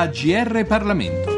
AGR Parlamento.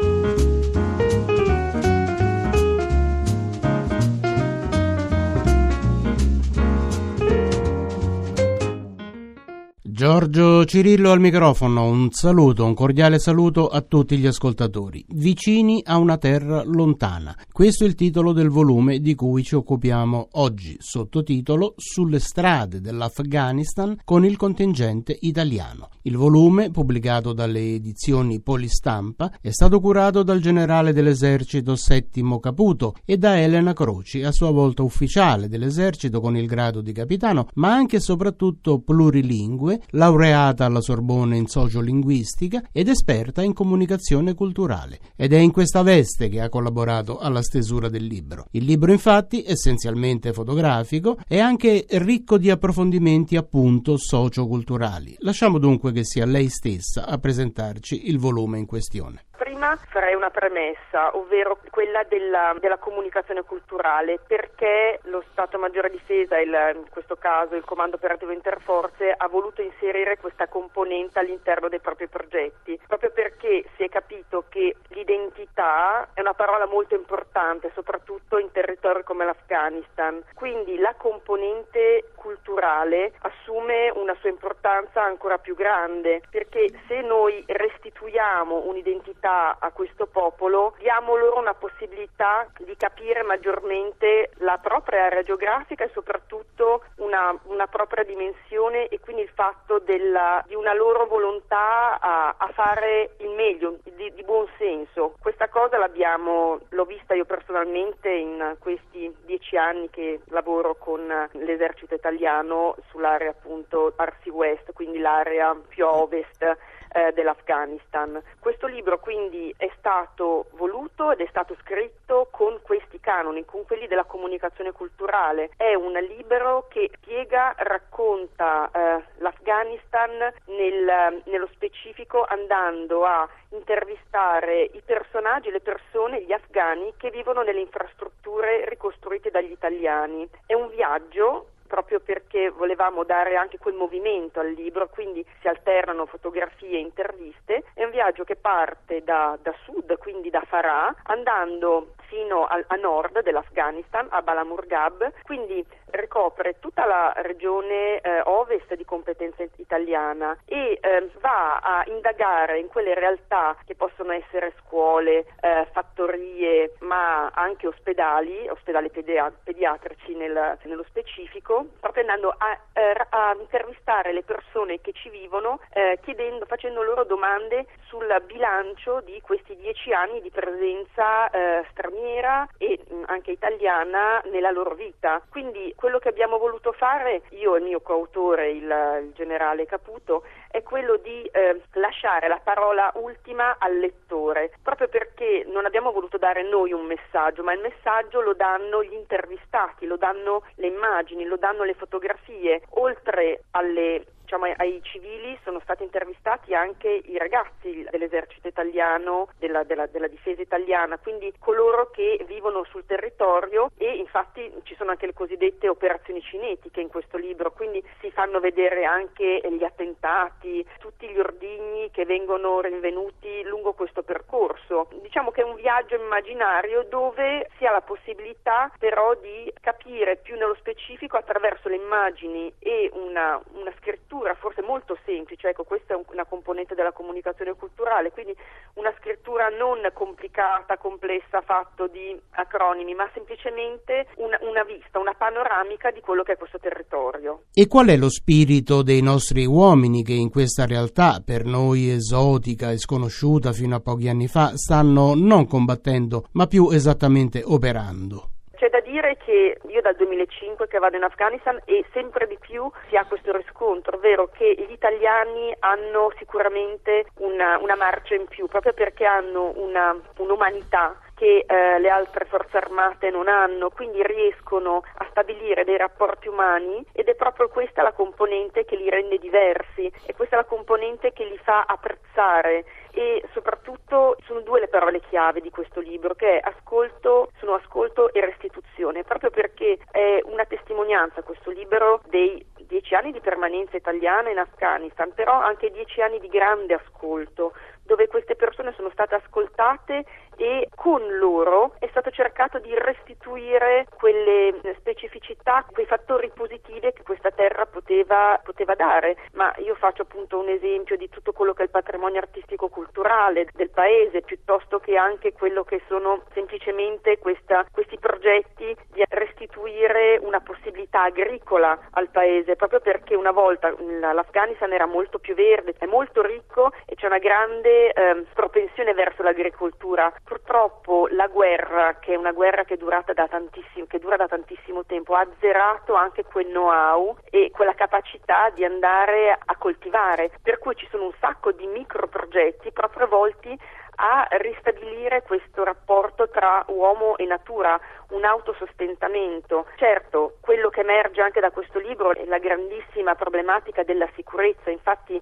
Cirillo al microfono, un saluto, un cordiale saluto a tutti gli ascoltatori. Vicini a una terra lontana. Questo è il titolo del volume di cui ci occupiamo oggi, sottotitolo Sulle strade dell'Afghanistan con il contingente italiano. Il volume, pubblicato dalle edizioni Polistampa, è stato curato dal generale dell'esercito Settimo Caputo e da Elena Croci, a sua volta ufficiale dell'esercito con il grado di capitano, ma anche e soprattutto plurilingue, laureata alla Sorbonne in sociolinguistica ed esperta in comunicazione culturale. Ed è in questa veste che ha collaborato alla stesura del libro. Il libro, infatti, essenzialmente fotografico, è anche ricco di approfondimenti appunto socioculturali. Lasciamo dunque che sia lei stessa a presentarci il volume in questione prima farei una premessa, ovvero quella della, della, comunicazione culturale, perché lo Stato Maggiore Difesa, il, in questo caso il Comando Operativo Interforze, ha voluto inserire questa componente all'interno dei propri progetti, proprio perché si è capito che l'identità è una parola molto importante, soprattutto in territori come l'Afghanistan. Quindi la componente culturale assume una sua importanza ancora più grande, perché se noi restituiamo un'identità a questo popolo, diamo loro una possibilità di capire maggiormente la propria area geografica e soprattutto una, una propria dimensione e quindi il fatto della, di una loro volontà a, a fare il meglio, di, di, buon senso. Questa cosa l'abbiamo, l'ho vista io personalmente in questi dieci anni che lavoro con l'esercito italiano sull'area appunto Arsi West, quindi l'area più ovest eh, dell'Afghanistan. Questo libro quindi è stato voluto ed è stato scritto con questi canoni, con quelli della comunicazione culturale. È un libro che spiega, racconta eh, l'Afghanistan nel, nello specifico andando a intervistare i personaggi, le persone, gli afghani che vivono nelle infrastrutture ricostruite dagli italiani. È un viaggio proprio perché volevamo dare anche quel movimento al libro, quindi si alternano fotografie e interviste. È un viaggio che parte da, da sud, quindi da Farah, andando fino a, a nord dell'Afghanistan, a Balamurgab, quindi ricopre tutta la regione eh, ovest di competenza italiana e eh, va a indagare in quelle realtà che possono essere scuole, eh, fattorie, ma anche ospedali, ospedali pedia- pediatrici nel, nello specifico, proprio andando a, eh, a, intervistare le persone che ci vivono, eh, chiedendo, facendo loro domande sul bilancio di questi dieci anni di presenza eh, straniera e mh, anche italiana nella loro vita. Quindi quello che abbiamo voluto fare, io e il mio coautore, il, il generale Caputo, è quello di eh, lasciare la parola ultima al lettore, proprio perché non abbiamo voluto dare noi un messaggio, ma il messaggio lo danno gli intervistati, lo danno le immagini, lo danno le fotografie, oltre alle diciamo, ai civili sono stati intervistati anche i ragazzi dell'esercito italiano, della, della, della, difesa italiana, quindi coloro che vivono sul territorio e infatti ci sono anche le cosiddette operazioni cinetiche in questo libro, quindi si fanno vedere anche gli attentati, tutti gli ordigni che vengono rinvenuti lungo questo percorso. Diciamo che è un viaggio immaginario dove si ha la possibilità però di capire più nello specifico attraverso le immagini e una, una scrittura scrittura forse molto semplice, ecco questa è una componente della comunicazione culturale, quindi una scrittura non complicata, complessa, fatto di acronimi, ma semplicemente una, una vista, una panoramica di quello che è questo territorio. E qual è lo spirito dei nostri uomini che in questa realtà, per noi esotica e sconosciuta fino a pochi anni fa, stanno non combattendo, ma più esattamente operando? C'è da dire che io dal 2005 che vado in Afghanistan e sempre di più si ha questo riscontro, ovvero che gli italiani hanno sicuramente una, una marcia in più, proprio perché hanno una, un'umanità che eh, le altre forze armate non hanno, quindi riescono a stabilire dei rapporti umani ed è proprio questa la componente che li rende diversi e questa è la componente che li fa apprezzare e soprattutto sono due le parole chiave di questo libro che ascolto, sono ascolto e restituzione, proprio perché è una testimonianza questo libro dei dieci anni di permanenza italiana in Afghanistan, però anche dieci anni di grande ascolto, dove queste persone sono state ascoltate e con loro è stato cercato di restituire quelle specificità, quei fattori positivi che questa terra poteva, poteva dare. Ma io faccio appunto un esempio di tutto quello che è il patrimonio artistico-culturale del paese, piuttosto che anche quello che sono semplicemente questa, questi progetti di restituire una possibilità agricola al paese, proprio perché una volta l'Afghanistan era molto più verde, è molto ricco e c'è una grande eh, propensione verso l'agricoltura. Purtroppo la guerra, che è una guerra che, che dura da tantissimo tempo, ha azzerato anche quel know-how e quella capacità di andare a coltivare, per cui ci sono un sacco di micro progetti proprio volti a ristabilire questo rapporto tra uomo e natura, un autosostentamento. Certo, quello che emerge anche da questo libro è la grandissima problematica della sicurezza, infatti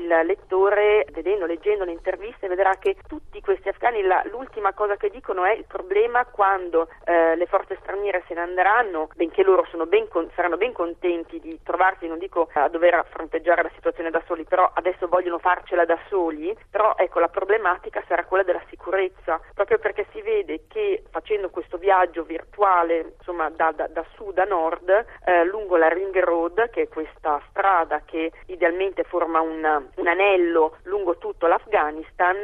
il lettore, vedendo, leggendo le interviste, vedrà che tutti questi afghani, la, l'ultima cosa che dicono è il problema quando eh, le forze straniere se ne andranno, benché loro ben con, saranno ben contenti di trovarsi, non dico a dover fronteggiare la situazione da soli, però adesso vogliono farcela da soli, però ecco la problematica sarà quella della sicurezza, proprio perché vede che facendo questo viaggio virtuale, insomma da, da, da sud a nord, eh, lungo la Ring Road, che è questa strada che idealmente forma un un anello lungo tutto l'Afghanistan,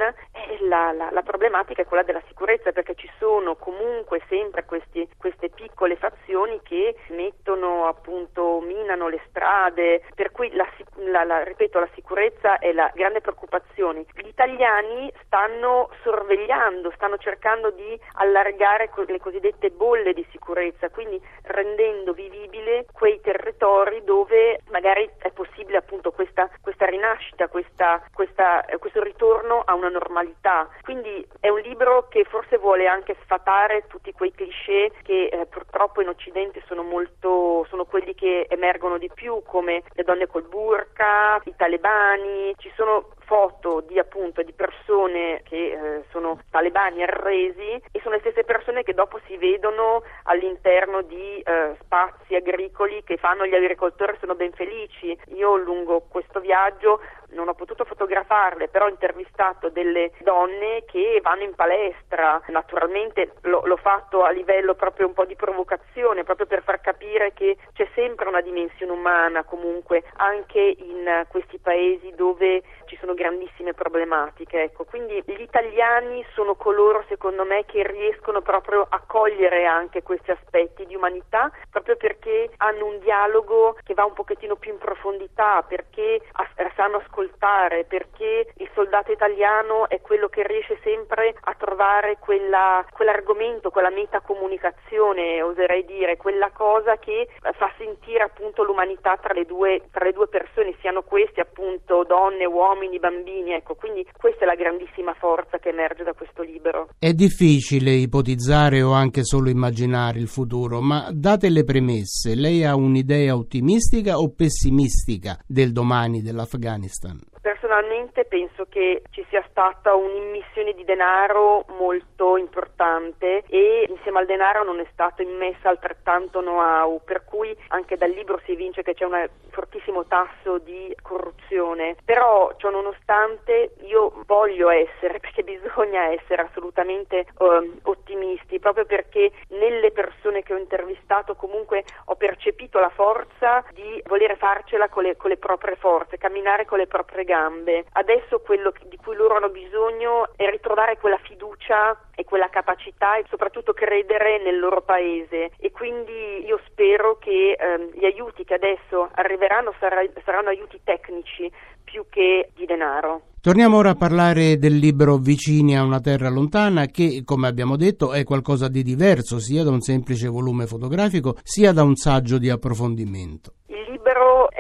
la, la, la, problematica è quella della sicurezza perché ci sono comunque sempre questi, queste piccole fazioni che mettono appunto, minano le strade, per cui la, ripeto, la sicurezza è la grande preoccupazione. Gli italiani stanno sorvegliando, stanno cercando di allargare le cosiddette bolle di sicurezza, quindi rendendo vivibile quei territori dove magari è possibile appunto questa, questa rinascita questa, questa, eh, questo ritorno a una normalità. Quindi è un libro che forse vuole anche sfatare tutti quei cliché che eh, purtroppo in Occidente sono molto sono quelli che emergono di più come le donne col burka, i talebani, ci sono foto di appunto di persone che eh, sono talebani arresi e sono le stesse persone che dopo si vedono all'interno di eh, spazi agricoli che fanno gli agricoltori sono ben felici. Io lungo questo viaggio non ho potuto fotografarle, però ho intervistato delle donne che vanno in palestra, naturalmente l'ho, l'ho, fatto a livello proprio un po' di provocazione, proprio per far capire che c'è sempre una dimensione umana comunque anche in questi paesi dove sono grandissime problematiche. Ecco. Quindi gli italiani sono coloro, secondo me, che riescono proprio a cogliere anche questi aspetti di umanità, proprio perché hanno un dialogo che va un pochettino più in profondità, perché sanno ascoltare, perché il soldato italiano è quello che riesce sempre a trovare quella, quell'argomento, quella metacomunicazione, oserei dire, quella cosa che fa sentire appunto l'umanità tra le due, tra le due persone, siano questi appunto donne, uomini, bambini, ecco, quindi questa è la grandissima forza che emerge da questo libro. È difficile ipotizzare o anche solo immaginare il futuro, ma date le premesse, lei ha un'idea ottimistica o pessimistica del domani dell'Afghanistan? Personalmente penso che ci sia stata un'immissione di denaro molto importante e insieme al denaro non è stato immessa altrettanto know-how, per cui anche dal libro si evince che c'è un fortissimo tasso di corruzione. Però ciò nonostante io voglio essere, perché bisogna essere assolutamente um, ottimisti, proprio perché nelle persone che ho intervistato comunque ho percepito la forza di volere farcela con le, con le proprie forze, camminare con le proprie gambe gambe. Adesso quello di cui loro hanno bisogno è ritrovare quella fiducia e quella capacità e soprattutto credere nel loro paese e quindi io spero che ehm, gli aiuti che adesso arriveranno sarà, saranno aiuti tecnici più che di denaro. Torniamo ora a parlare del libro Vicini a una terra lontana che, come abbiamo detto, è qualcosa di diverso sia da un semplice volume fotografico sia da un saggio di approfondimento.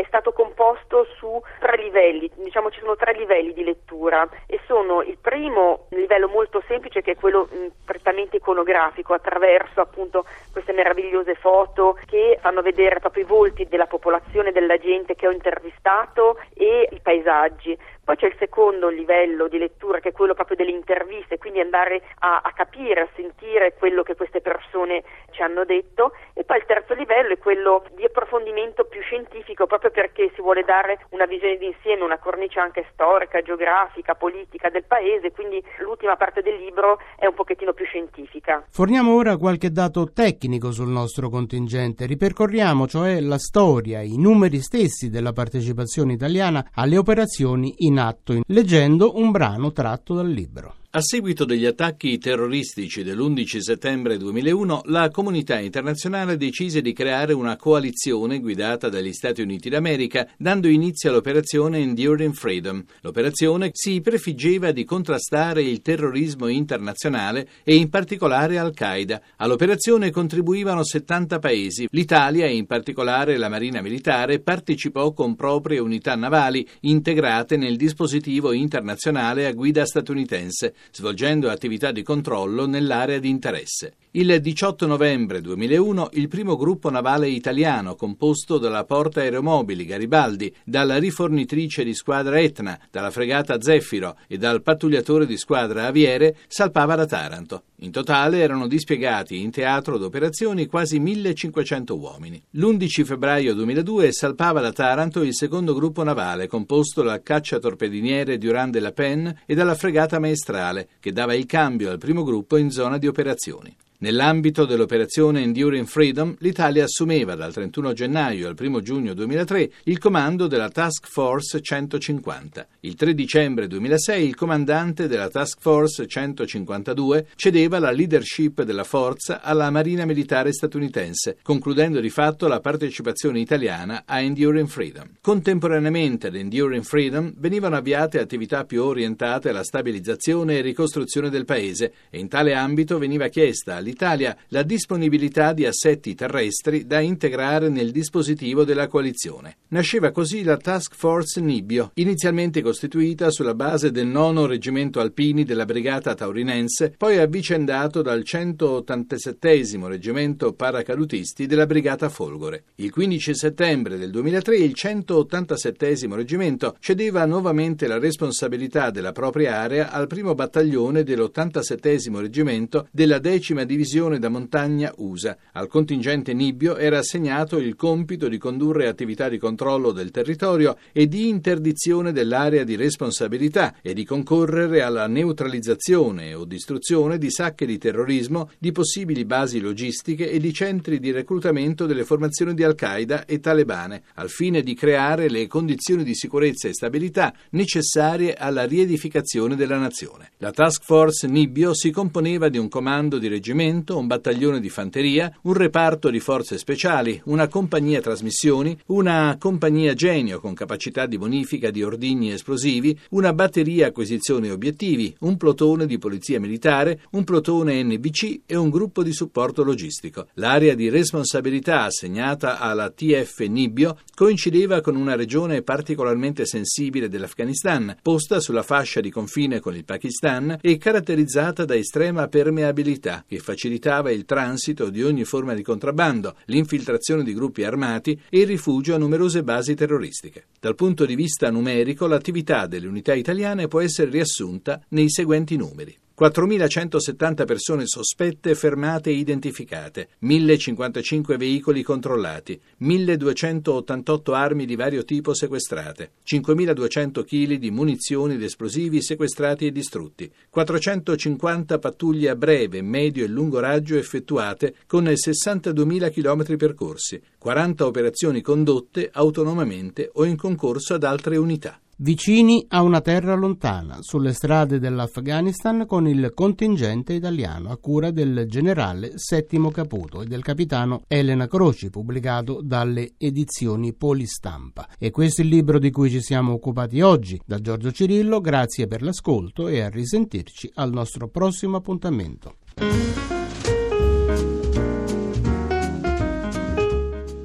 Stato composto su tre livelli, diciamo ci sono tre livelli di lettura e sono il primo livello molto semplice che è quello mh, prettamente iconografico attraverso appunto queste meravigliose foto che fanno vedere proprio i volti della popolazione, della gente che ho intervistato e i paesaggi. Poi c'è il secondo livello di lettura che è quello proprio delle interviste, quindi andare a, a capire, a sentire quello che queste persone ci hanno detto e poi il terzo livello è quello di approfondimento più scientifico proprio perché si vuole dare una visione d'insieme, una cornice anche storica, geografica, politica del paese, quindi l'ultima parte del libro è un pochettino più scientifica. Forniamo ora qualche dato tecnico sul nostro contingente, ripercorriamo cioè la storia, i numeri stessi della partecipazione italiana alle operazioni in atto, leggendo un brano tratto dal libro. A seguito degli attacchi terroristici dell'11 settembre 2001, la comunità internazionale decise di creare una coalizione guidata dagli Stati Uniti d'America, dando inizio all'operazione Enduring Freedom. L'operazione si prefiggeva di contrastare il terrorismo internazionale e in particolare Al-Qaeda. All'operazione contribuivano 70 paesi. L'Italia, e in particolare la Marina Militare, partecipò con proprie unità navali integrate nel dispositivo internazionale a guida statunitense svolgendo attività di controllo nell'area di interesse. Il 18 novembre 2001 il primo gruppo navale italiano, composto dalla porta aeromobili Garibaldi, dalla rifornitrice di squadra Etna, dalla fregata Zeffiro e dal pattugliatore di squadra Aviere, salpava da Taranto. In totale erano dispiegati in teatro d'operazioni quasi 1500 uomini. L'11 febbraio 2002 salpava da Taranto il secondo gruppo navale, composto dal cacciatorpediniere Durand de la Pen e dalla fregata maestrale, che dava il cambio al primo gruppo in zona di operazioni. Nell'ambito dell'operazione Enduring Freedom, l'Italia assumeva dal 31 gennaio al 1 giugno 2003 il comando della Task Force 150. Il 3 dicembre 2006 il comandante della Task Force 152 cedeva la leadership della forza alla Marina Militare statunitense, concludendo di fatto la partecipazione italiana a Enduring Freedom. Contemporaneamente ad Enduring Freedom venivano avviate attività più orientate alla stabilizzazione e ricostruzione del paese e in tale ambito veniva chiesta all'Italia la disponibilità di assetti terrestri da integrare nel dispositivo della coalizione. Nasceva così la Task Force Nibbio, inizialmente costituita sulla base del nono reggimento alpini della brigata taurinense, poi avvicendato dal 187 reggimento paracadutisti della brigata Folgore. Il 15 settembre del 2003 il 187 reggimento cedeva nuovamente la responsabilità della propria area al primo battaglione dell'87 reggimento della decima divisione divisione da montagna USA. Al contingente Nibbio era assegnato il compito di condurre attività di controllo del territorio e di interdizione dell'area di responsabilità e di concorrere alla neutralizzazione o distruzione di sacche di terrorismo, di possibili basi logistiche e di centri di reclutamento delle formazioni di Al-Qaeda e talebane, al fine di creare le condizioni di sicurezza e stabilità necessarie alla riedificazione della nazione. La Task Force Nibbio si componeva di un comando di reggimento reggimento, un battaglione di fanteria, un reparto di forze speciali, una compagnia trasmissioni, una compagnia genio con capacità di bonifica di ordigni esplosivi, una batteria acquisizione obiettivi, un plotone di polizia militare, un plotone NBC e un gruppo di supporto logistico. L'area di responsabilità assegnata alla TF Nibbio coincideva con una regione particolarmente sensibile dell'Afghanistan, posta sulla fascia di confine con il Pakistan e caratterizzata da estrema permeabilità che facilitava facilitava il transito di ogni forma di contrabbando, l'infiltrazione di gruppi armati e il rifugio a numerose basi terroristiche. Dal punto di vista numerico, l'attività delle unità italiane può essere riassunta nei seguenti numeri. 4.170 persone sospette fermate e identificate, 1.055 veicoli controllati, 1.288 armi di vario tipo sequestrate, 5.200 kg di munizioni ed esplosivi sequestrati e distrutti, 450 pattuglie a breve, medio e lungo raggio effettuate con 62.000 km percorsi, 40 operazioni condotte autonomamente o in concorso ad altre unità vicini a una terra lontana, sulle strade dell'Afghanistan con il contingente italiano a cura del generale Settimo Caputo e del capitano Elena Croci, pubblicato dalle edizioni Polistampa. E questo è il libro di cui ci siamo occupati oggi. Da Giorgio Cirillo, grazie per l'ascolto e a risentirci al nostro prossimo appuntamento.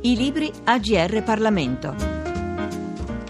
I libri AGR Parlamento.